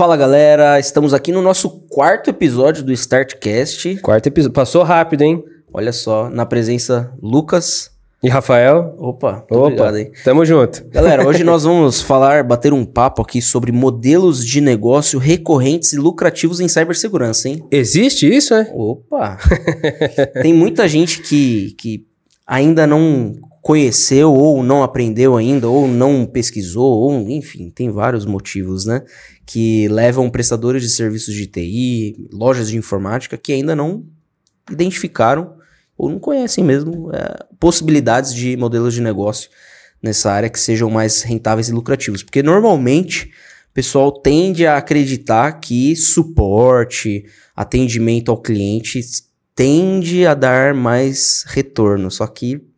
Fala galera, estamos aqui no nosso quarto episódio do Startcast. Quarto episódio. Passou rápido, hein? Olha só, na presença Lucas. E Rafael? Opa, Opa, obrigado, hein? tamo junto. Galera, hoje nós vamos falar, bater um papo aqui sobre modelos de negócio recorrentes e lucrativos em cibersegurança, hein? Existe isso, né? Opa! Tem muita gente que, que ainda não conheceu ou não aprendeu ainda, ou não pesquisou, ou enfim, tem vários motivos, né? Que levam prestadores de serviços de TI, lojas de informática que ainda não identificaram ou não conhecem mesmo é, possibilidades de modelos de negócio nessa área que sejam mais rentáveis e lucrativos. Porque normalmente o pessoal tende a acreditar que suporte, atendimento ao cliente tende a dar mais retorno. Só que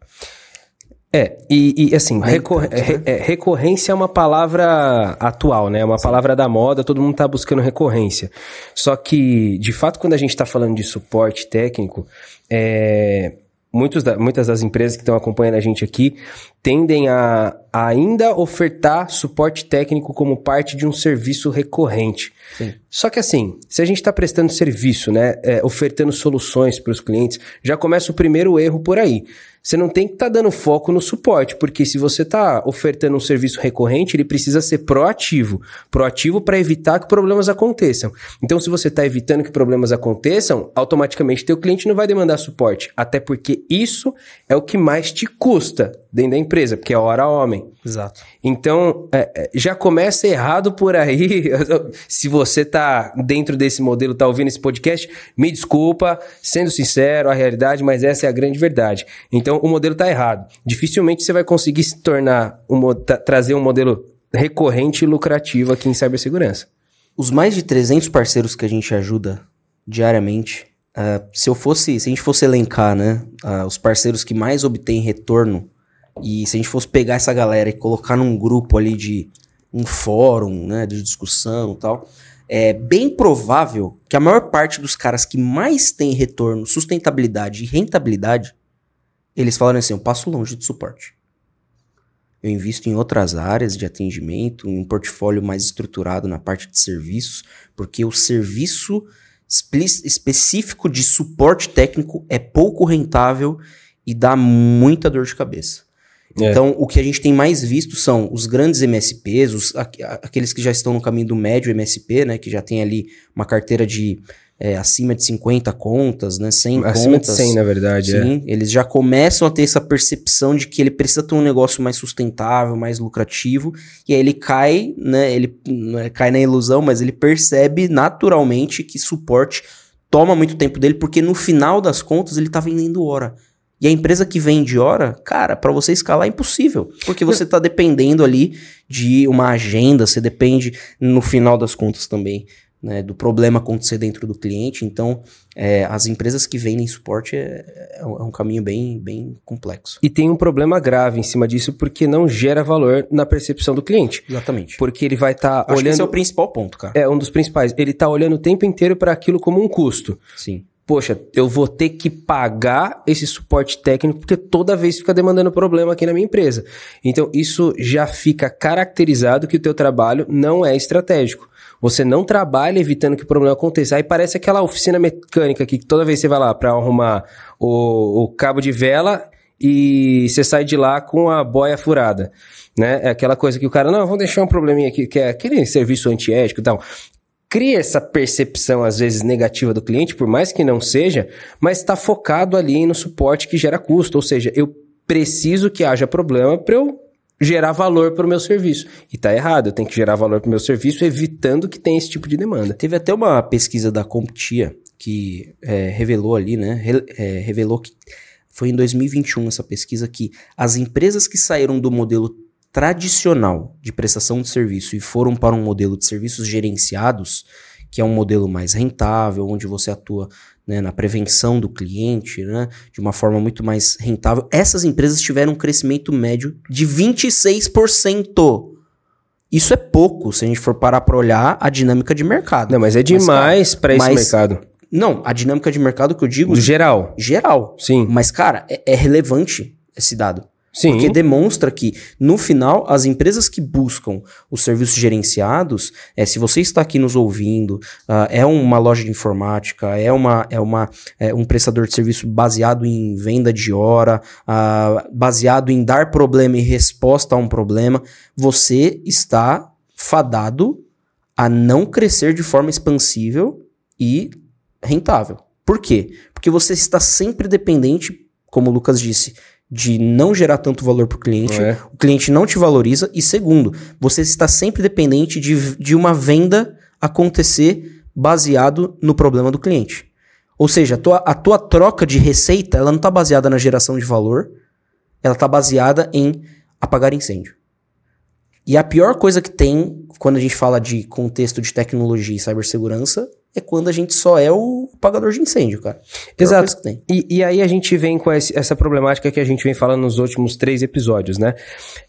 É, e, e, assim, recor- tanto, né? é, recorrência é uma palavra atual, né? É uma palavra da moda, todo mundo tá buscando recorrência. Só que, de fato, quando a gente tá falando de suporte técnico, é, muitos da- muitas das empresas que estão acompanhando a gente aqui tendem a, a ainda ofertar suporte técnico como parte de um serviço recorrente. Sim. Só que assim, se a gente está prestando serviço, né, é, ofertando soluções para os clientes, já começa o primeiro erro por aí. Você não tem que estar dando foco no suporte, porque se você está ofertando um serviço recorrente, ele precisa ser proativo. Proativo para evitar que problemas aconteçam. Então, se você está evitando que problemas aconteçam, automaticamente teu cliente não vai demandar suporte. Até porque isso é o que mais te custa dentro da empresa, porque é hora homem. Exato. Então, é, é, já começa errado por aí. Se você tá dentro desse modelo, tá ouvindo esse podcast, me desculpa, sendo sincero, a realidade, mas essa é a grande verdade. Então, o modelo tá errado. Dificilmente você vai conseguir se tornar, um, trazer um modelo recorrente e lucrativo aqui em cibersegurança. Os mais de 300 parceiros que a gente ajuda diariamente, ah, se eu fosse, se a gente fosse elencar, né, ah, os parceiros que mais obtêm retorno e se a gente fosse pegar essa galera e colocar num grupo ali de um fórum, né, de discussão e tal, é bem provável que a maior parte dos caras que mais têm retorno, sustentabilidade e rentabilidade, eles falaram assim, eu passo longe de suporte. Eu invisto em outras áreas de atendimento, em um portfólio mais estruturado na parte de serviços, porque o serviço específico de suporte técnico é pouco rentável e dá muita dor de cabeça. É. Então, o que a gente tem mais visto são os grandes MSPs, os, aqu- aqueles que já estão no caminho do médio MSP, né, que já tem ali uma carteira de é, acima de 50 contas, né, 100 Acima de contas. 100, na verdade. é. Sim, eles já começam a ter essa percepção de que ele precisa ter um negócio mais sustentável, mais lucrativo, e aí ele cai, né? Ele é, cai na ilusão, mas ele percebe naturalmente que suporte toma muito tempo dele, porque no final das contas ele tá vendendo hora. E a empresa que vende hora, cara, para você escalar é impossível, porque você tá dependendo ali de uma agenda, você depende no final das contas também, né, do problema acontecer dentro do cliente. Então, é, as empresas que vendem suporte é, é um é caminho bem, bem complexo. E tem um problema grave em cima disso, porque não gera valor na percepção do cliente. Exatamente. Porque ele vai estar Acho que esse olhando. é o principal ponto, cara. É um dos principais. Ele tá olhando o tempo inteiro para aquilo como um custo. Sim. Poxa, eu vou ter que pagar esse suporte técnico porque toda vez fica demandando problema aqui na minha empresa. Então, isso já fica caracterizado que o teu trabalho não é estratégico. Você não trabalha evitando que o problema aconteça. Aí parece aquela oficina mecânica que toda vez você vai lá para arrumar o, o cabo de vela e você sai de lá com a boia furada. Né? É aquela coisa que o cara, não, vamos deixar um probleminha aqui, que é aquele serviço antiético e tal cria essa percepção, às vezes, negativa do cliente, por mais que não seja, mas está focado ali no suporte que gera custo. Ou seja, eu preciso que haja problema para eu gerar valor para o meu serviço. E tá errado, eu tenho que gerar valor para o meu serviço, evitando que tenha esse tipo de demanda. Teve até uma pesquisa da Comptia que é, revelou ali, né? re- é, revelou que foi em 2021 essa pesquisa que as empresas que saíram do modelo tradicional de prestação de serviço e foram para um modelo de serviços gerenciados, que é um modelo mais rentável, onde você atua né, na prevenção do cliente, né, de uma forma muito mais rentável, essas empresas tiveram um crescimento médio de 26%. Isso é pouco, se a gente for parar para olhar a dinâmica de mercado. Não, mas é demais para esse mas- mercado. Não, a dinâmica de mercado que eu digo, Do geral. geral. Sim. Mas, cara, é, é relevante esse dado. Sim. Porque demonstra que, no final, as empresas que buscam os serviços gerenciados, é, se você está aqui nos ouvindo, uh, é uma loja de informática, é, uma, é, uma, é um prestador de serviço baseado em venda de hora, uh, baseado em dar problema e resposta a um problema, você está fadado a não crescer de forma expansível e rentável. Por quê? Porque você está sempre dependente, como o Lucas disse, de não gerar tanto valor para o cliente, é. o cliente não te valoriza, e segundo, você está sempre dependente de, de uma venda acontecer baseado no problema do cliente. Ou seja, a tua, a tua troca de receita, ela não está baseada na geração de valor, ela está baseada em apagar incêndio. E a pior coisa que tem quando a gente fala de contexto de tecnologia e cibersegurança é quando a gente só é o pagador de incêndio, cara. Exato. E, e, aí a gente vem com essa problemática que a gente vem falando nos últimos três episódios, né?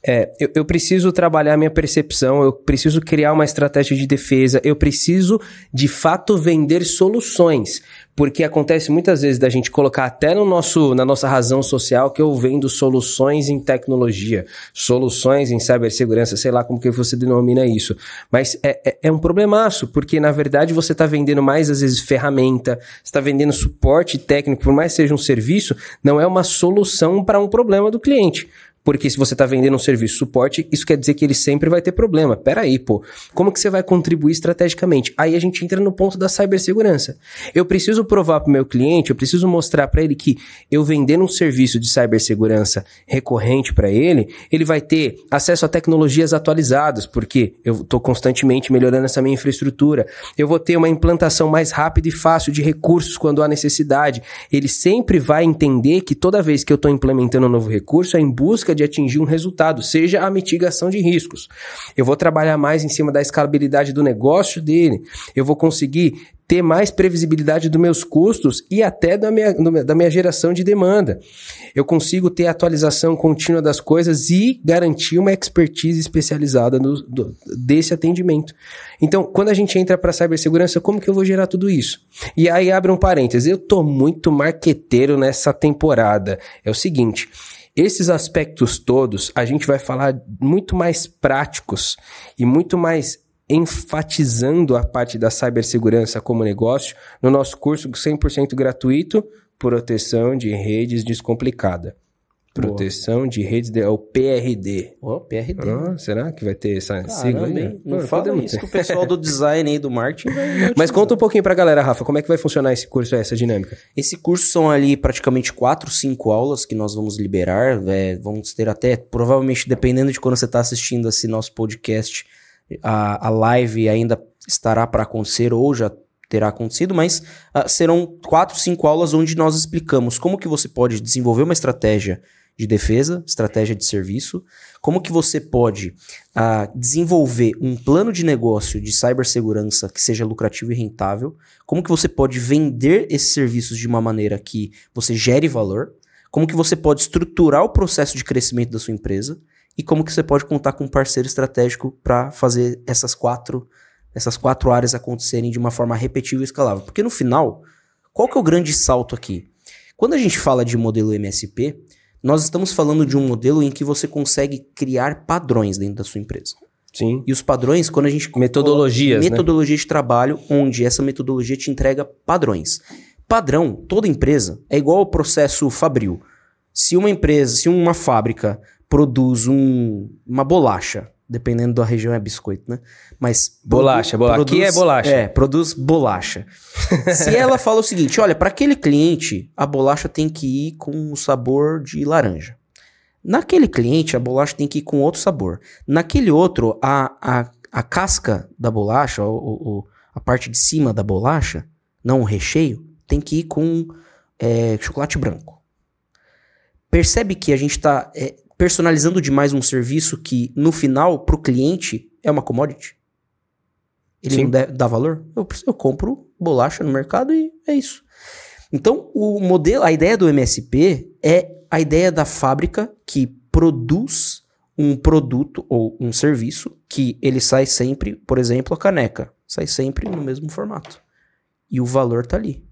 É, eu, eu, preciso trabalhar minha percepção, eu preciso criar uma estratégia de defesa, eu preciso de fato vender soluções. Porque acontece muitas vezes da gente colocar até no nosso, na nossa razão social que eu vendo soluções em tecnologia, soluções em cibersegurança, sei lá como que você denomina isso. Mas é, é, é um problemaço, porque na verdade você está vendendo mais às vezes ferramenta, está vendendo suporte técnico, por mais que seja um serviço, não é uma solução para um problema do cliente. Porque se você está vendendo um serviço suporte, isso quer dizer que ele sempre vai ter problema. Pera aí, pô. Como que você vai contribuir estrategicamente? Aí a gente entra no ponto da cibersegurança. Eu preciso provar para o meu cliente, eu preciso mostrar para ele que eu vendendo um serviço de cibersegurança recorrente para ele, ele vai ter acesso a tecnologias atualizadas, porque eu estou constantemente melhorando essa minha infraestrutura. Eu vou ter uma implantação mais rápida e fácil de recursos quando há necessidade. Ele sempre vai entender que toda vez que eu estou implementando um novo recurso, é em busca busca de atingir um resultado, seja a mitigação de riscos. Eu vou trabalhar mais em cima da escalabilidade do negócio dele. Eu vou conseguir ter mais previsibilidade dos meus custos e até da minha, da minha geração de demanda. Eu consigo ter atualização contínua das coisas e garantir uma expertise especializada no, do, desse atendimento. Então, quando a gente entra para cibersegurança, como que eu vou gerar tudo isso? E aí abre um parênteses, eu tô muito marqueteiro nessa temporada. É o seguinte, esses aspectos todos a gente vai falar muito mais práticos e muito mais enfatizando a parte da cibersegurança como negócio no nosso curso 100% gratuito, Proteção de Redes Descomplicada. Proteção Boa. de redes, de, é o PRD. Ó, oh, PRD. Ah, será que vai ter essa Caramba, sigla aí? Não, não fala isso que o pessoal do design aí, do marketing vai... Mas conta um pouquinho pra galera, Rafa, como é que vai funcionar esse curso, essa dinâmica? Esse curso são ali praticamente quatro, cinco aulas que nós vamos liberar. É, vamos ter até, provavelmente, dependendo de quando você está assistindo esse nosso podcast, a, a live ainda estará para acontecer ou já terá acontecido, mas uh, serão quatro, cinco aulas onde nós explicamos como que você pode desenvolver uma estratégia de defesa, estratégia de serviço, como que você pode uh, desenvolver um plano de negócio de cibersegurança que seja lucrativo e rentável, como que você pode vender esses serviços de uma maneira que você gere valor, como que você pode estruturar o processo de crescimento da sua empresa e como que você pode contar com um parceiro estratégico para fazer essas quatro, essas quatro áreas acontecerem de uma forma repetível e escalável. Porque no final, qual que é o grande salto aqui? Quando a gente fala de modelo MSP, nós estamos falando de um modelo em que você consegue criar padrões dentro da sua empresa. Sim. E os padrões, quando a gente. Metodologias. Metodologia né? de trabalho, onde essa metodologia te entrega padrões. Padrão, toda empresa, é igual ao processo fabril. Se uma empresa, se uma fábrica produz um, uma bolacha, Dependendo da região é biscoito, né? Mas. Bolacha, bolacha. Aqui é bolacha. É, produz bolacha. Se ela fala o seguinte: olha, para aquele cliente, a bolacha tem que ir com o sabor de laranja. Naquele cliente, a bolacha tem que ir com outro sabor. Naquele outro, a, a, a casca da bolacha, o, o, a parte de cima da bolacha, não o recheio, tem que ir com é, chocolate branco. Percebe que a gente está é, personalizando demais um serviço que, no final, para o cliente, é uma commodity? Ele Sim. não dá valor? Eu, eu compro bolacha no mercado e é isso. Então, o modelo, a ideia do MSP é a ideia da fábrica que produz um produto ou um serviço que ele sai sempre, por exemplo, a caneca, sai sempre no mesmo formato. E o valor tá ali.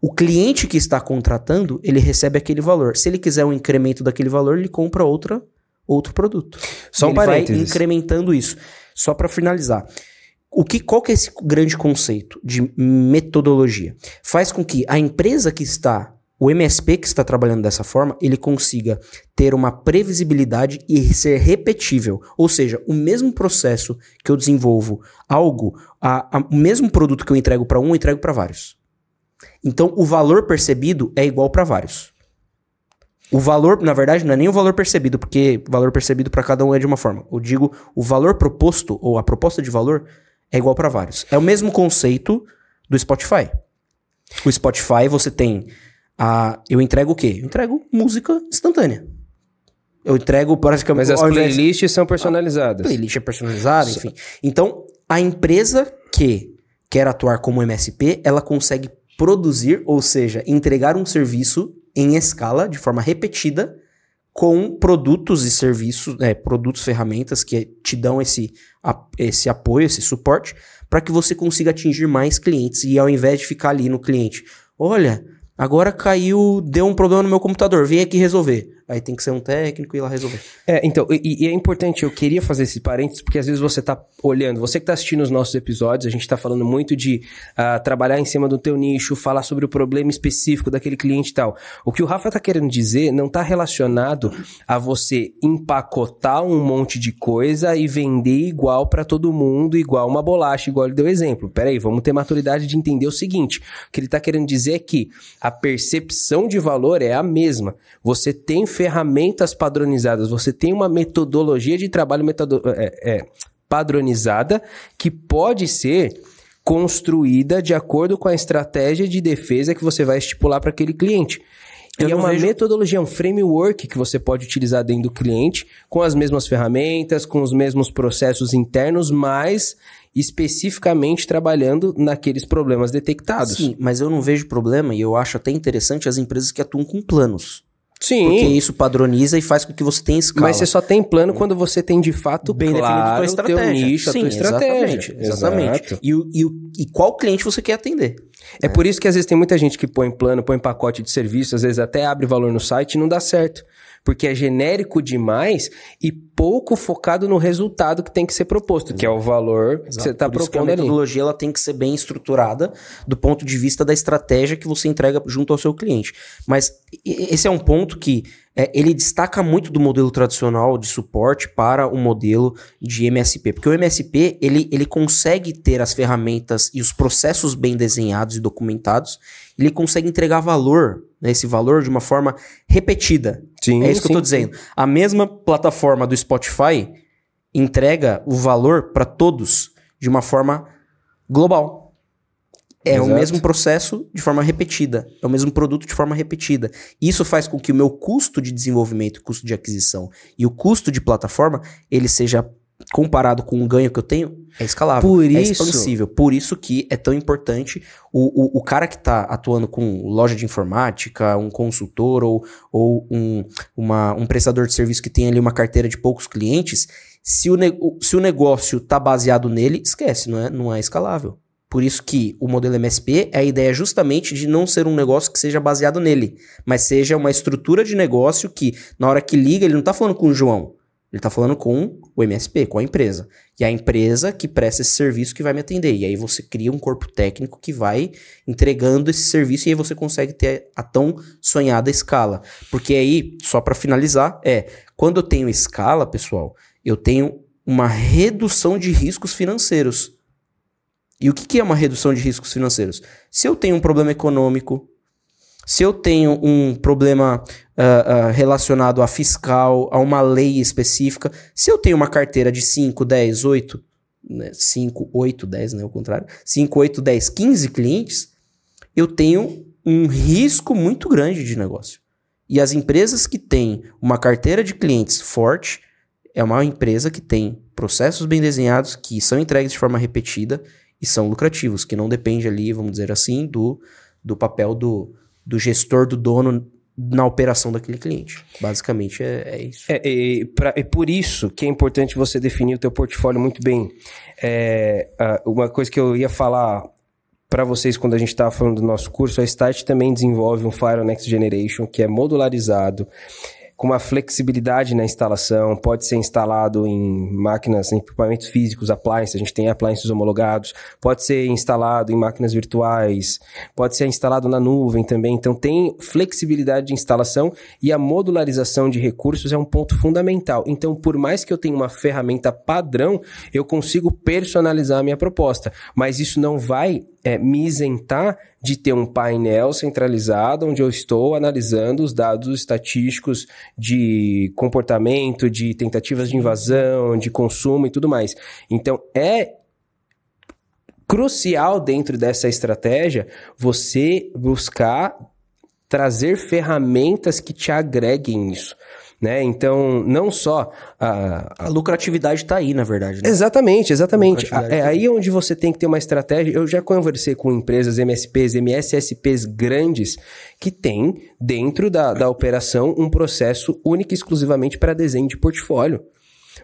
O cliente que está contratando, ele recebe aquele valor. Se ele quiser um incremento daquele valor, ele compra outra, outro produto. Só um ele vai incrementando isso. Só para finalizar. O que, qual que é esse grande conceito de metodologia? Faz com que a empresa que está, o MSP que está trabalhando dessa forma, ele consiga ter uma previsibilidade e ser repetível. Ou seja, o mesmo processo que eu desenvolvo algo, a- a- o mesmo produto que eu entrego para um, eu entrego para vários. Então, o valor percebido é igual para vários. O valor, na verdade, não é nem o valor percebido, porque o valor percebido para cada um é de uma forma. Eu digo, o valor proposto, ou a proposta de valor, é igual para vários. É o mesmo conceito do Spotify. O Spotify, você tem a. Eu entrego o quê? Eu entrego música instantânea. Eu entrego praticamente. Mas as ao invés- playlists são personalizadas. playlist é personalizada, enfim. Então, a empresa que quer atuar como MSP, ela consegue produzir, ou seja, entregar um serviço em escala, de forma repetida, com produtos e serviços, é, produtos, ferramentas que te dão esse, a- esse apoio, esse suporte, para que você consiga atingir mais clientes. E ao invés de ficar ali no cliente, olha, agora caiu, deu um problema no meu computador, vem aqui resolver. Aí tem que ser um técnico e ir lá resolver. É, então, e, e é importante, eu queria fazer esse parênteses, porque às vezes você tá olhando, você que tá assistindo os nossos episódios, a gente tá falando muito de ah, trabalhar em cima do teu nicho, falar sobre o problema específico daquele cliente e tal. O que o Rafa tá querendo dizer não tá relacionado a você empacotar um monte de coisa e vender igual pra todo mundo, igual uma bolacha, igual ele deu exemplo. Peraí, vamos ter maturidade de entender o seguinte, o que ele tá querendo dizer é que a percepção de valor é a mesma. Você tem ferramentas padronizadas, você tem uma metodologia de trabalho metodo- é, é, padronizada que pode ser construída de acordo com a estratégia de defesa que você vai estipular para aquele cliente. Eu e é uma vejo- metodologia, é um framework que você pode utilizar dentro do cliente, com as mesmas ferramentas, com os mesmos processos internos, mas especificamente trabalhando naqueles problemas detectados. Sim, mas eu não vejo problema e eu acho até interessante as empresas que atuam com planos. Sim. Porque isso padroniza e faz com que você tenha escala. Mas você só tem plano quando você tem de fato bem claro definido tua o teu estratégia. nicho, a Sim, tua estratégia. Exatamente. exatamente. E, e, e qual cliente você quer atender? É por isso que às vezes tem muita gente que põe plano, põe pacote de serviço, às vezes até abre valor no site e não dá certo. Porque é genérico demais e pouco focado no resultado que tem que ser proposto, que é o valor que você está que a propondo ali. metodologia ela tem que ser bem estruturada do ponto de vista da estratégia que você entrega junto ao seu cliente. Mas esse é um ponto que é, ele destaca muito do modelo tradicional de suporte para o modelo de MSP. Porque o MSP ele, ele consegue ter as ferramentas e os processos bem desenhados e documentados, ele consegue entregar valor, né, esse valor de uma forma repetida. Sim, É isso que eu sim, tô dizendo. A mesma plataforma do Spotify entrega o valor para todos de uma forma global. É o Exato. mesmo processo de forma repetida. É o mesmo produto de forma repetida. Isso faz com que o meu custo de desenvolvimento, custo de aquisição e o custo de plataforma, ele seja comparado com o ganho que eu tenho, é escalável. Por é isso- expansível. Por isso que é tão importante o, o, o cara que está atuando com loja de informática, um consultor ou, ou um, uma- um prestador de serviço que tem ali uma carteira de poucos clientes, se o, ne- se o negócio está baseado nele, esquece, não é, não é escalável. Por isso que o modelo MSP, a ideia é justamente de não ser um negócio que seja baseado nele, mas seja uma estrutura de negócio que, na hora que liga, ele não está falando com o João, ele está falando com o MSP, com a empresa. E a empresa que presta esse serviço que vai me atender. E aí você cria um corpo técnico que vai entregando esse serviço e aí você consegue ter a tão sonhada escala. Porque aí, só para finalizar, é quando eu tenho escala, pessoal, eu tenho uma redução de riscos financeiros. E o que, que é uma redução de riscos financeiros? Se eu tenho um problema econômico, se eu tenho um problema ah, ah, relacionado a fiscal, a uma lei específica, se eu tenho uma carteira de 5, 10, 8, né, 5, 8, 10, né, ao contrário, 5, 8, 10, 15 clientes, eu tenho um risco muito grande de negócio. E as empresas que têm uma carteira de clientes forte, é uma empresa que tem processos bem desenhados, que são entregues de forma repetida e são lucrativos, que não depende ali, vamos dizer assim, do, do papel do, do gestor, do dono na operação daquele cliente. Basicamente é, é isso. É, e, pra- e por isso que é importante você definir o teu portfólio muito bem. É, uma coisa que eu ia falar para vocês quando a gente estava falando do nosso curso, a Start também desenvolve um Fire Next Generation que é modularizado com uma flexibilidade na instalação, pode ser instalado em máquinas, em equipamentos físicos, appliances, a gente tem appliances homologados, pode ser instalado em máquinas virtuais, pode ser instalado na nuvem também, então tem flexibilidade de instalação e a modularização de recursos é um ponto fundamental. Então, por mais que eu tenha uma ferramenta padrão, eu consigo personalizar a minha proposta, mas isso não vai é, me isentar de ter um painel centralizado onde eu estou analisando os dados estatísticos de comportamento, de tentativas de invasão, de consumo e tudo mais. Então é crucial dentro dessa estratégia você buscar trazer ferramentas que te agreguem isso né? Então, não só a... a lucratividade está aí, na verdade. Né? Exatamente, exatamente. É tá aí onde você tem que ter uma estratégia. Eu já conversei com empresas MSPs, MSSPs grandes que têm dentro da, da operação um processo único e exclusivamente para desenho de portfólio.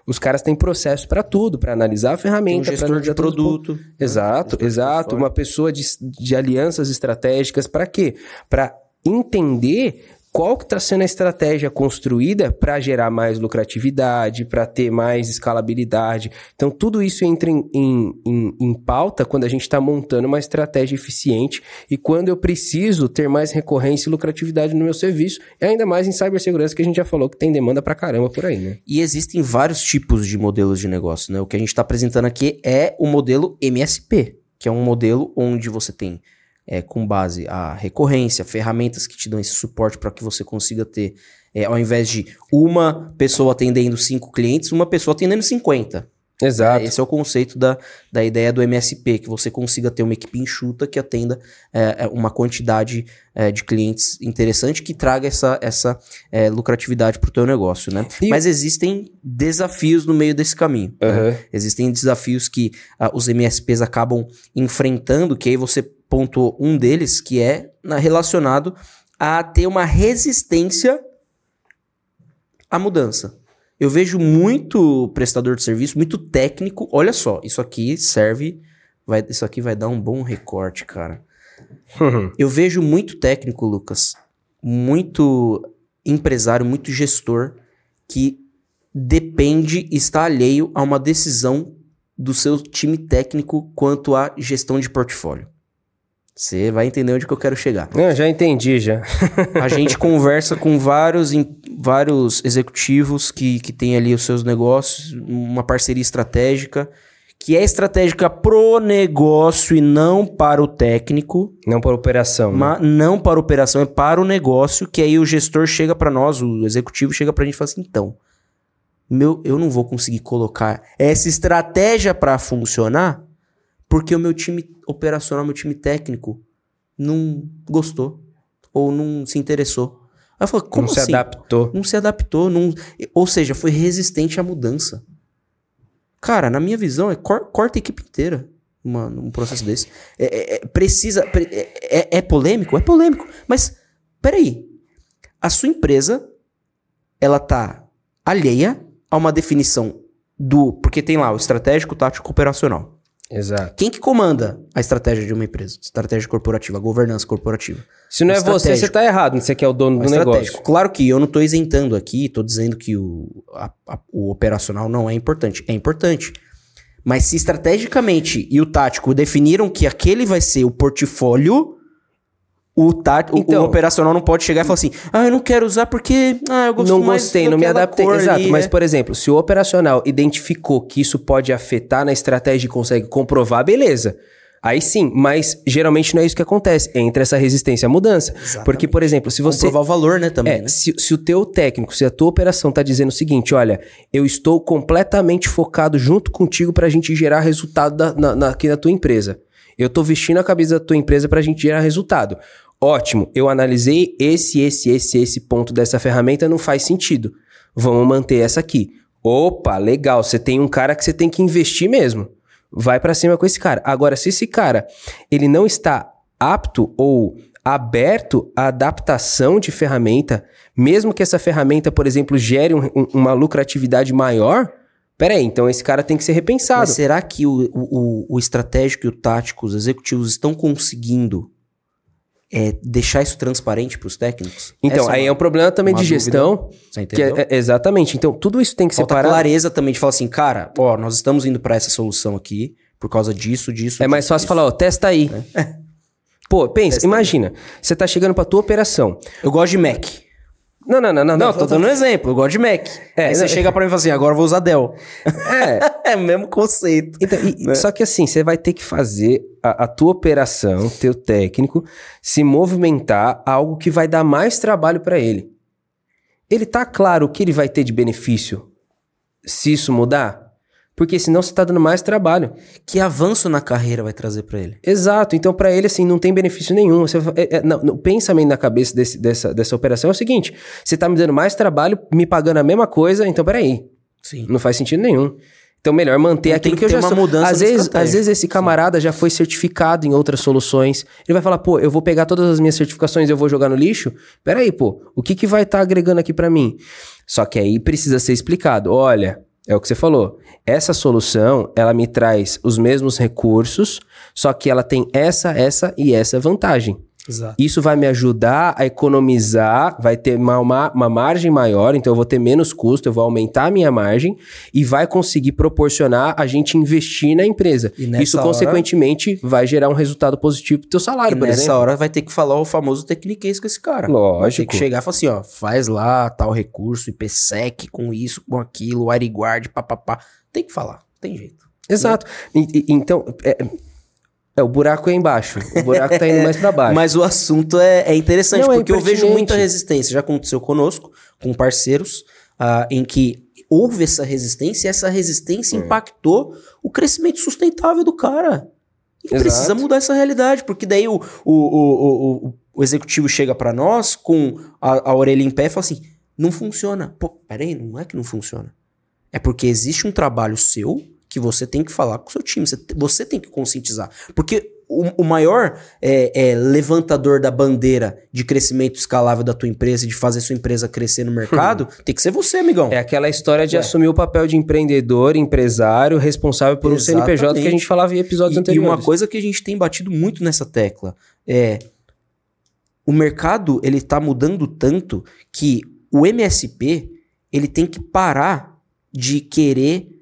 Os caras têm processo para tudo, para analisar a ferramenta, um gestor de produto. Né? Exato, exato. Uma pessoa de, de alianças estratégicas, para quê? Para entender qual que está sendo a estratégia construída para gerar mais lucratividade, para ter mais escalabilidade. Então, tudo isso entra em, em, em, em pauta quando a gente está montando uma estratégia eficiente e quando eu preciso ter mais recorrência e lucratividade no meu serviço, e ainda mais em cibersegurança, que a gente já falou que tem demanda para caramba por aí, né? E existem vários tipos de modelos de negócio, né? O que a gente está apresentando aqui é o modelo MSP, que é um modelo onde você tem é, com base a recorrência, ferramentas que te dão esse suporte para que você consiga ter, é, ao invés de uma pessoa atendendo cinco clientes, uma pessoa atendendo 50. Exato. É, esse é o conceito da, da ideia do MSP, que você consiga ter uma equipe enxuta que atenda é, é uma quantidade é, de clientes interessante que traga essa, essa lucratividade para o teu negócio, né? E... Mas existem desafios no meio desse caminho. Uhum. Né? Existem desafios que uh, os MSPs acabam enfrentando, que aí você pontuou um deles, que é relacionado a ter uma resistência à mudança. Eu vejo muito prestador de serviço, muito técnico. Olha só, isso aqui serve. Vai, isso aqui vai dar um bom recorte, cara. Eu vejo muito técnico, Lucas, muito empresário, muito gestor que depende, está alheio a uma decisão do seu time técnico quanto à gestão de portfólio. Você vai entender onde que eu quero chegar. Eu já entendi, já. a gente conversa com vários, vários executivos que, que têm ali os seus negócios, uma parceria estratégica, que é estratégica pro negócio e não para o técnico. Não para a operação. Né? Não para a operação, é para o negócio, que aí o gestor chega para nós, o executivo chega para a gente e fala assim, então, meu, eu não vou conseguir colocar essa estratégia para funcionar porque o meu time operacional, meu time técnico, não gostou. Ou não se interessou. Aí eu falei, como não assim? se adaptou. Não se adaptou. Não... Ou seja, foi resistente à mudança. Cara, na minha visão, é cor corta a equipe inteira uma, um processo desse. É, é, é precisa. É, é, é, polêmico? É polêmico. Mas, peraí. A sua empresa, ela tá alheia a uma definição do. Porque tem lá o estratégico, tático operacional. Exato. Quem que comanda a estratégia de uma empresa? Estratégia corporativa, a governança corporativa. Se não é você, você está errado, você que é o dono do negócio. Claro que eu não estou isentando aqui, estou dizendo que o, a, a, o operacional não é importante. É importante. Mas se estrategicamente e o tático definiram que aquele vai ser o portfólio, o, tá, então, o, operacional não pode chegar e falar assim, ah, eu não quero usar porque ah, eu gosto não mais gostei, não me adaptei. Exato, ali, mas é. por exemplo, se o operacional identificou que isso pode afetar na estratégia e consegue comprovar, beleza. Aí sim, mas geralmente não é isso que acontece. Entra essa resistência à mudança. Exatamente. Porque, por exemplo, se você. Comprovar o valor, né, também. É, né? Se, se o teu técnico, se a tua operação tá dizendo o seguinte: olha, eu estou completamente focado junto contigo pra gente gerar resultado da, na, na, aqui na tua empresa. Eu tô vestindo a camisa da tua empresa pra gente gerar resultado. Ótimo, eu analisei esse, esse, esse, esse ponto dessa ferramenta, não faz sentido. Vamos manter essa aqui. Opa, legal, você tem um cara que você tem que investir mesmo. Vai para cima com esse cara. Agora, se esse cara ele não está apto ou aberto à adaptação de ferramenta, mesmo que essa ferramenta, por exemplo, gere um, um, uma lucratividade maior, Peraí, então esse cara tem que ser repensado. Mas será que o, o, o estratégico e o tático, os executivos estão conseguindo é, deixar isso transparente para os técnicos? Então, Essa aí uma- é um problema também de gestão. É- entendeu? é- exatamente. Então, tudo isso tem que ser Falta clareza também de falar assim, cara, ó, nós estamos indo para essa solução aqui por causa disso, disso. É mais disso, fácil disso. falar, ó, testa aí. Pô, pensa, imagina, você tá chegando pra tua operação. Eu gosto de Mac. Não, não, não, não. Não, tô dando um exemplo, eu gosto de Mac. É, Aí você não- chega pra mim e fala assim, agora eu vou usar Dell. É, é o mesmo conceito. Então, e- Né? Só que assim, você vai ter que fazer a, a tua operação, teu técnico, se movimentar a algo que vai dar mais trabalho para ele. Ele tá claro o que ele vai ter de benefício se isso mudar? Porque senão você tá dando mais trabalho. Que avanço na carreira vai trazer pra ele? Exato. Então, para ele, assim, não tem benefício nenhum. Você, é, é, não, o pensamento na cabeça desse- dessa, dessa operação é o seguinte: você tá me dando mais trabalho, me pagando a mesma coisa, então peraí. Sim. Não faz sentido nenhum. Então, melhor manter Então, aquilo que que, eu já uma sou. mudança às vezes, estratégia. às vezes esse camarada já foi certificado em outras soluções. Ele vai falar, pô, eu vou pegar todas as minhas certificações e eu vou jogar no lixo? Peraí, pô, o que, que vai estar agregando aqui pra mim? Só que aí precisa ser explicado. Olha, é o que você falou. Essa solução, ela me traz os mesmos recursos, só que ela tem essa, essa e essa vantagem. Exato. Isso vai me ajudar a economizar, vai ter uma, uma, uma margem maior, então eu vou ter menos custo, eu vou aumentar a minha margem e vai conseguir proporcionar a gente investir na empresa. E Isso, hora- consequentemente, vai gerar um resultado positivo pro teu E salário, por nessa exemplo. hora vai ter que falar o famoso tecniquez com esse cara. Vai ter Lógico. que chegar e falar assim, ó, faz lá tal recurso, IPsec, com isso, com aquilo, WireGuard, papapá. Tem que falar, tem jeito. Exato. E- e- então, é, é, o buraco é embaixo. O buraco tá indo mais pra baixo. Mas o assunto é, é interessante, Não, é porque eu vejo muita resistência. Já aconteceu conosco, com parceiros, ah, em que houve essa resistência e essa resistência É. impactou o crescimento sustentável do cara. E Exato. precisa mudar essa realidade, porque daí o, o, o, o, o executivo chega pra nós com a, a orelha em pé e fala assim: não funciona. Pô, peraí, não é que não funciona. É porque existe um trabalho seu que você tem que falar com o seu time. Você, te- você tem que conscientizar. Porque o, o maior é, é, levantador da bandeira de crescimento escalável da tua empresa e de fazer sua empresa crescer no mercado tem que ser você, amigão. É aquela história de Ué. assumir o papel de empreendedor, empresário, responsável por um CNPJ que a Exatamente. gente falava em episódios E, e anteriores. uma coisa que a gente tem batido muito nessa tecla é o mercado ele tá mudando tanto que o MSP ele tem que parar de querer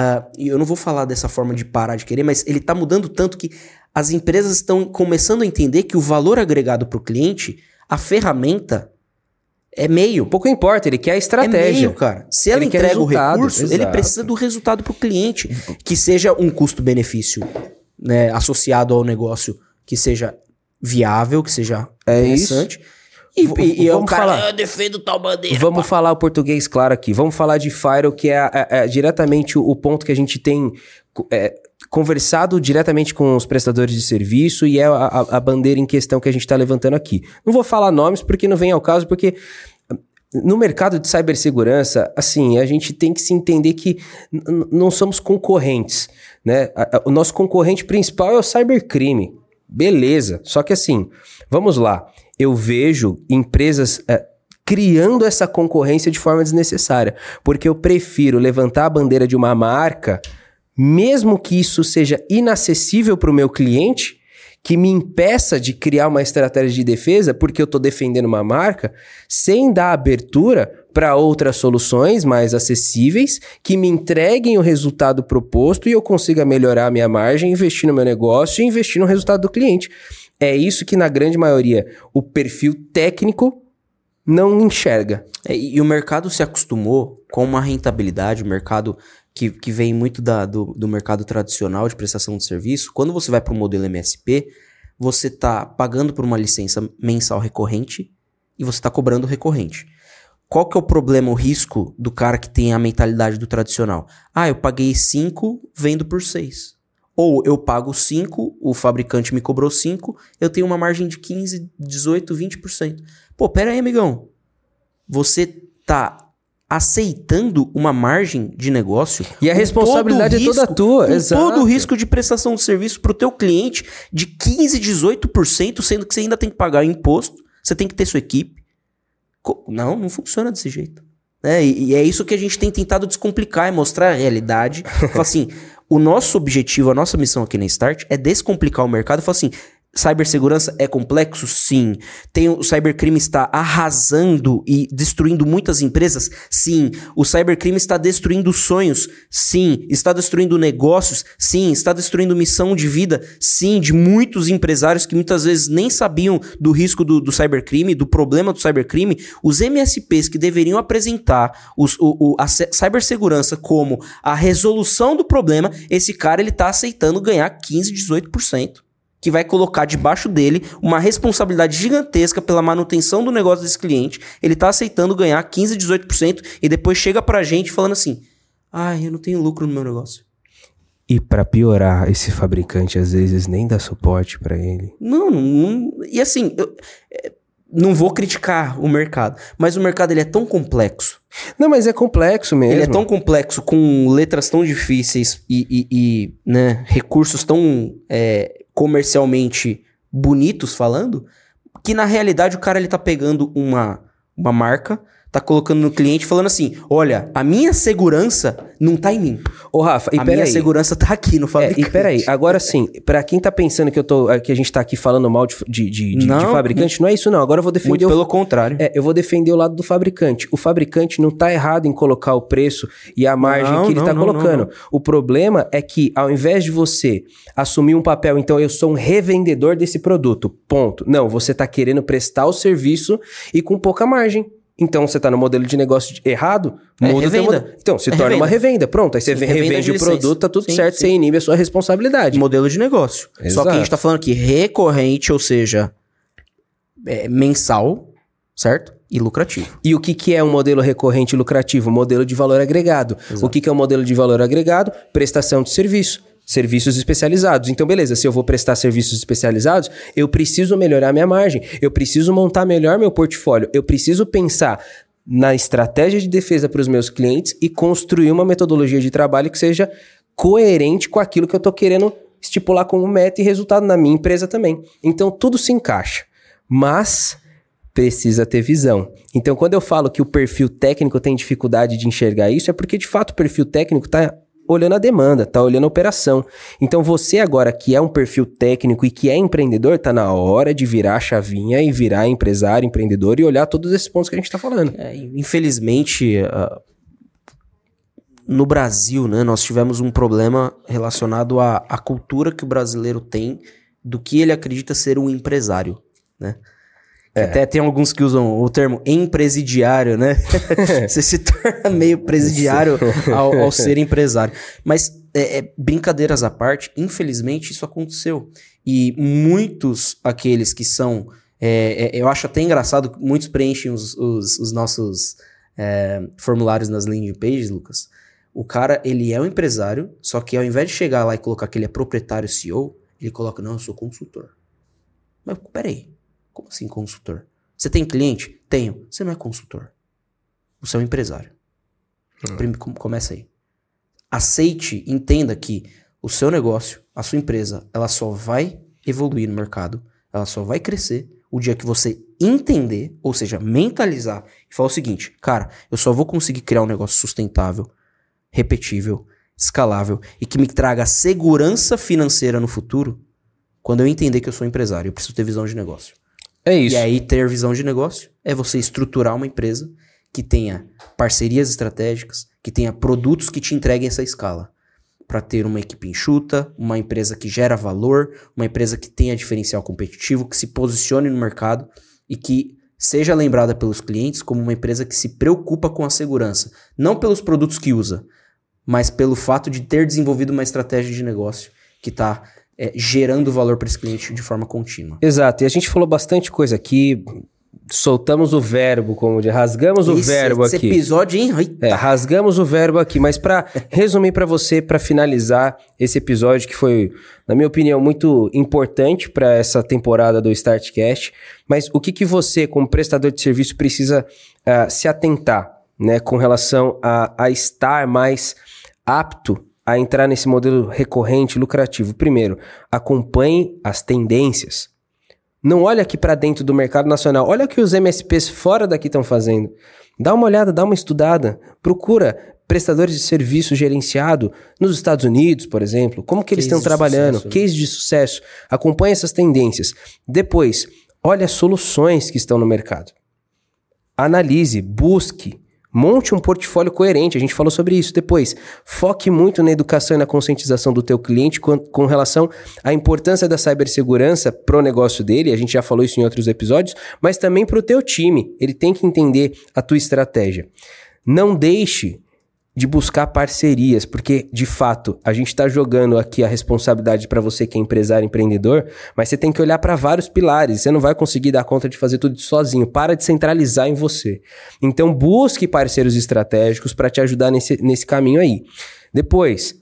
ah, e eu não vou falar dessa forma de parar de querer, mas ele tá mudando tanto que as empresas estão começando a entender que o valor agregado para o cliente, a ferramenta é meio. Pouco importa, ele quer a É estratégia. meio, cara. Se ela Ele entrega o recurso, ele exato. precisa do resultado para o cliente. Que seja um custo-benefício né, associado ao negócio que seja viável, que seja É interessante. E, V- e, e é cara, falar. "Ah, eu defendo tal bandeira. Vamos falar o português claro aqui. Vamos falar de Firewall, que é, é- é diretamente o, o ponto que a gente tem é, conversado diretamente com os prestadores de serviço e é a, a- a bandeira em questão que a gente está levantando aqui. Não vou falar nomes porque não vem ao caso, porque no mercado de cibersegurança, assim, a gente tem que se entender que não somos concorrentes, né? A- a- O nosso concorrente principal é o cybercrime. Beleza. Só que assim, vamos lá. Eu vejo empresas é, criando essa concorrência de forma desnecessária, porque eu prefiro levantar a bandeira de uma marca, mesmo que isso seja inacessível para o meu cliente, que me impeça de criar uma estratégia de defesa, porque eu estou defendendo uma marca, sem dar abertura para outras soluções mais acessíveis, que me entreguem o resultado proposto e eu consiga melhorar a minha margem, investir no meu negócio e investir no resultado do cliente. É isso que, na grande maioria, o perfil técnico não enxerga. É, e o mercado se acostumou com uma rentabilidade, o mercado que, que vem muito da- do, do mercado tradicional de prestação de serviço. Quando você vai para o modelo MSP, você está pagando por uma licença mensal recorrente e você está cobrando recorrente. Qual que é o problema, o risco do cara que tem a mentalidade do tradicional? Ah, eu paguei 5, vendo por 6. Ou eu pago 5, o fabricante me cobrou 5, eu tenho uma margem de 15, 18, 20%. Pô, pera aí, amigão você tá aceitando uma margem de negócio E a responsabilidade todo o é toda risco- tua, exato. todo o risco de prestação de serviço pro teu cliente de 15, 18%, sendo que você ainda tem que pagar imposto, você tem que ter sua equipe. Não, não funciona desse jeito. Né? E, e é isso que a gente tem tentado descomplicar, é mostrar a realidade. Falar assim, o nosso objetivo, a nossa missão aqui na Start é descomplicar o mercado. Falar assim, Cybersegurança é complexo? Sim. Tem, o cybercrime está arrasando e destruindo muitas empresas? Sim. O cybercrime está destruindo sonhos? Sim. Está destruindo negócios? Sim. Está destruindo missão de vida? Sim. De muitos empresários que muitas vezes nem sabiam do risco do, do cybercrime, do problema do cybercrime. Os MSPs que deveriam apresentar os, o, o, a cibersegurança como a resolução do problema, esse cara ele está aceitando ganhar 15, 18% que vai colocar debaixo dele uma responsabilidade gigantesca pela manutenção do negócio desse cliente. Ele está aceitando ganhar 15, 18% e depois chega pra gente falando assim: "Ai, eu não tenho lucro no meu negócio". E para piorar, esse fabricante às vezes nem dá suporte para ele. Não, não, e assim, eu, é, não vou criticar o mercado, mas o mercado ele é tão complexo. Não, mas é complexo mesmo. Ele é tão complexo, com letras tão difíceis e, e, e né, recursos tão é, comercialmente bonitos falando, que na realidade o cara ele tá pegando uma, uma marca, tá colocando no cliente falando assim: olha, a minha segurança não tá em mim. Ô, Rafa, e a minha aí. segurança tá aqui no fabricante. É, e peraí, agora sim, pra quem tá pensando que eu tô. que a gente tá aqui falando mal de, de, de, Não, de fabricante, não é isso, não. Agora eu vou defender Muito o. pelo contrário. É, eu vou defender o lado do fabricante. O fabricante não tá errado em colocar o preço e a margem Não, que ele não, tá não, colocando. O problema é que, ao invés de você assumir um papel, então eu sou um revendedor desse produto, ponto. Não, você tá querendo prestar o serviço e com pouca margem. Então você tá no modelo de negócio errado, É muda o teu revenda. modelo. Então, se É torna uma revenda. revenda. Pronto, aí você revenda revende de o produto, tá tudo Sim, certo, sim. você inibe a sua responsabilidade. modelo de negócio. Só que a Exato. gente tá falando aqui recorrente, ou seja, é, mensal, certo? E lucrativo. E o que, que é um modelo recorrente e lucrativo? Modelo de valor agregado. Exato. O que, que é um modelo de valor agregado? Prestação de serviço. Serviços especializados. Então, beleza, se eu vou prestar serviços especializados, eu preciso melhorar minha margem, eu preciso montar melhor meu portfólio, eu preciso pensar na estratégia de defesa para os meus clientes e construir uma metodologia de trabalho que seja coerente com aquilo que eu estou querendo estipular como meta e resultado na minha empresa também. Então, tudo se encaixa. Mas precisa ter visão. Então, quando eu falo que o perfil técnico tem dificuldade de enxergar isso, é porque de fato o perfil técnico está olhando a demanda, está olhando a operação. Então, você agora que é um perfil técnico e que é empreendedor, está na hora de virar a chavinha e virar empresário, empreendedor e olhar todos esses pontos que a gente está falando. É, infelizmente, ah, no Brasil, né, nós tivemos um problema relacionado à, à cultura que o brasileiro tem do que ele acredita ser um empresário, né? Até tem alguns que usam o termo empresidiário, né? Você se torna meio presidiário ao, ao ser empresário. Mas, é, é, brincadeiras à parte, infelizmente isso aconteceu. E muitos aqueles que são. é, é, eu acho até engraçado, que muitos preenchem os, os- os nossos é, formulários nas landing pages, Lucas. O cara, ele é um empresário, só que ao invés de chegar lá e colocar que ele é proprietário CEO, ele coloca, não, eu sou consultor. Mas peraí, como assim consultor? Você tem cliente? Tenho. Você não é consultor. Você é um empresário. Com- Começa aí. Aceite, entenda que o seu negócio, a sua empresa, ela só vai evoluir no mercado, ela só vai crescer o dia que você entender, ou seja, mentalizar e falar o seguinte, cara, eu só vou conseguir criar um negócio sustentável, repetível, escalável e que me traga segurança financeira no futuro quando eu entender que eu sou empresário. Eu preciso ter visão de negócio. É isso. E aí, ter visão de negócio é você estruturar uma empresa que tenha parcerias estratégicas, que tenha produtos que te entreguem essa escala. Para ter uma equipe enxuta, uma empresa que gera valor, uma empresa que tenha diferencial competitivo, que se posicione no mercado e que seja lembrada pelos clientes como uma empresa que se preocupa com a segurança. Não pelos produtos que usa, mas pelo fato de ter desenvolvido uma estratégia de negócio que está gerando valor para esse cliente de forma contínua. Exato. E a gente falou bastante coisa aqui. Soltamos o verbo, como de rasgamos o Esse- verbo esse aqui. episódio, hein? Eita. É, rasgamos o verbo aqui, mas para resumir para você, para finalizar esse episódio que foi, na minha opinião, muito importante para essa temporada do Startcast, mas o que, que você, como prestador de serviço, precisa ah, se atentar, né, com relação a, a estar mais apto a entrar nesse modelo recorrente lucrativo? Primeiro, acompanhe as tendências. Não olha aqui para dentro do mercado nacional, olha o que os MSPs fora daqui estão fazendo. Dá uma olhada, dá uma estudada, procura prestadores de serviço gerenciado nos Estados Unidos, por exemplo, como que eles estão trabalhando, sucesso, né? case de sucesso, acompanha essas tendências. Depois, olha as soluções que estão no mercado. Analise, busque, Monte um portfólio coerente, a gente falou sobre isso depois. Foque muito na educação e na conscientização do teu cliente com, com relação à importância da cibersegurança pro negócio dele, a gente já falou isso em outros episódios, mas também pro teu time. Ele tem que entender a tua estratégia. Não deixe de buscar parcerias, porque de fato a gente está jogando aqui a responsabilidade para você que é empresário, empreendedor, mas você tem que olhar para vários pilares. Você não vai conseguir dar conta de fazer tudo sozinho. Para de centralizar em você. Então busque parceiros estratégicos para te ajudar nesse, nesse caminho aí. Depois,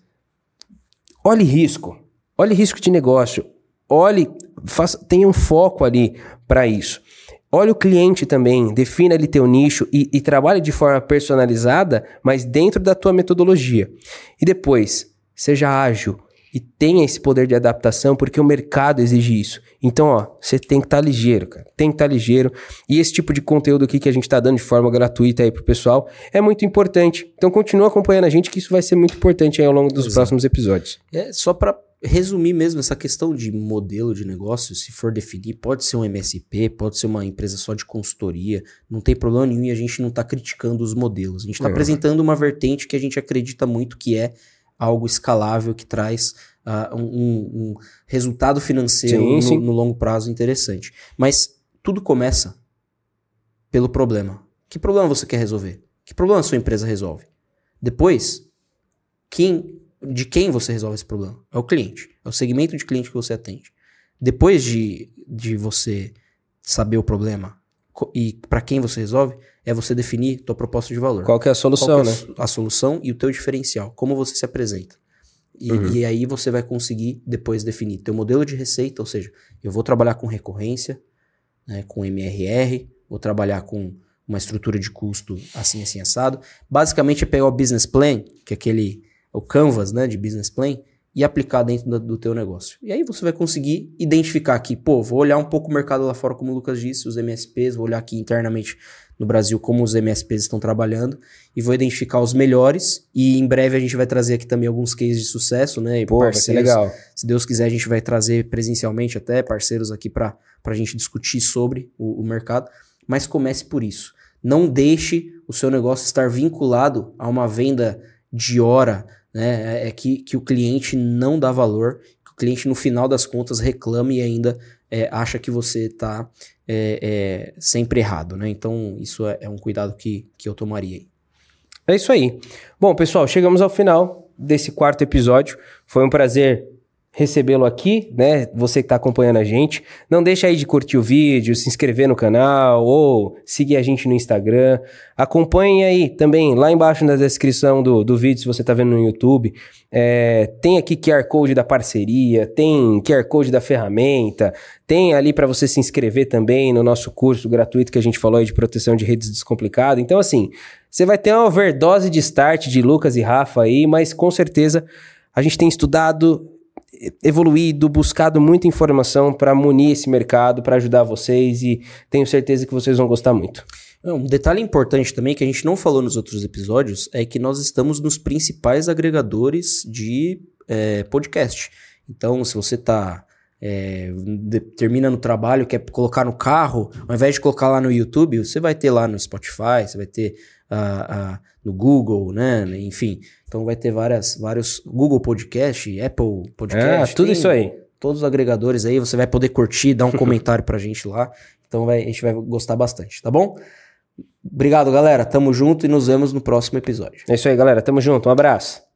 olhe risco. Olhe risco de negócio. Olhe, faça, tenha um foco ali para isso. Olha o cliente também, defina ali teu nicho e, e trabalhe de forma personalizada, mas dentro da tua metodologia. E depois, seja ágil e tenha esse poder de adaptação, porque o mercado exige isso. Então, ó, você tem que estar tá ligeiro, cara. Tem que estar tá ligeiro. E esse tipo de conteúdo aqui que a gente está dando de forma gratuita aí pro pessoal é muito importante. Então, continua acompanhando a gente, que isso vai ser muito importante aí ao longo dos Exato. próximos episódios. É, só para resumir mesmo essa questão de modelo de negócio, se for definir, pode ser um MSP, pode ser uma empresa só de consultoria, não tem problema nenhum e a gente não está criticando os modelos. A gente está é. apresentando uma vertente que a gente acredita muito que é algo escalável, que traz uh, um, um, resultado financeiro sim, no, sim. no longo prazo interessante. Mas tudo começa pelo problema. Que problema você quer resolver? Que problema a sua empresa resolve? Depois, quem de quem você resolve esse problema? É o cliente. É o segmento de cliente que você atende. Depois de, de você saber o problema e para quem você resolve, é você definir tua proposta de valor. Qual que é a solução, é né? A solução e o teu diferencial, como você se apresenta. E, uhum. e, aí você vai conseguir depois definir teu modelo de receita, ou seja, eu vou trabalhar com recorrência, né, com MRR, vou trabalhar com uma estrutura de custo assim, assim, assado. Basicamente é pegar o business plan, que é aquele o canvas né, de business plan, e aplicar dentro do, do teu negócio. E aí você vai conseguir identificar aqui, pô, vou olhar um pouco o mercado lá fora, como o Lucas disse, os MSPs, vou olhar aqui internamente no Brasil como os MSPs estão trabalhando e vou identificar os melhores e em breve a gente vai trazer aqui também alguns cases de sucesso, né? E Pô, ser legal. Se Deus quiser a gente vai trazer presencialmente até parceiros aqui para a gente discutir sobre o, o mercado, mas comece por isso. Não deixe o seu negócio estar vinculado a uma venda de hora, né? É, é que, que o cliente não dá valor, que o cliente no final das contas reclama e ainda é, acha que você está é, é, sempre errado, né? Então isso é, é, um cuidado que, que eu tomaria aí. É isso aí. Bom, pessoal, chegamos ao final desse quarto episódio. Foi um prazer recebê-lo aqui, né? Você que está acompanhando a gente. Não deixa aí de curtir o vídeo, se inscrever no canal ou seguir a gente no Instagram. Acompanhe aí também, lá embaixo na descrição do, do vídeo, se você está vendo no YouTube. É, tem aqui QR Code da parceria, tem QR Code da ferramenta, tem ali para você se inscrever também no nosso curso gratuito que a gente falou aí de proteção de redes descomplicado. Então, assim, você vai ter uma overdose de start de Lucas e Rafa aí, mas com certeza a gente tem estudado evoluído, buscado muita informação para munir esse mercado, para ajudar vocês e tenho certeza que vocês vão gostar muito. Um detalhe importante também que a gente não falou nos outros episódios é que nós estamos nos principais agregadores de é, podcast. Então, se você está é, termina no trabalho, quer colocar no carro, ao invés de colocar lá no YouTube, você vai ter lá no Spotify, você vai ter uh, uh, no Google, né? Enfim, então vai ter várias, vários Google Podcast, Apple Podcast. É, tudo isso aí. Todos os agregadores aí, você vai poder curtir, dar um comentário pra gente lá. Então vai, a gente vai gostar bastante, tá bom? Obrigado, galera. Tamo junto e nos vemos no próximo episódio. É isso aí, galera. Tamo junto. Um abraço.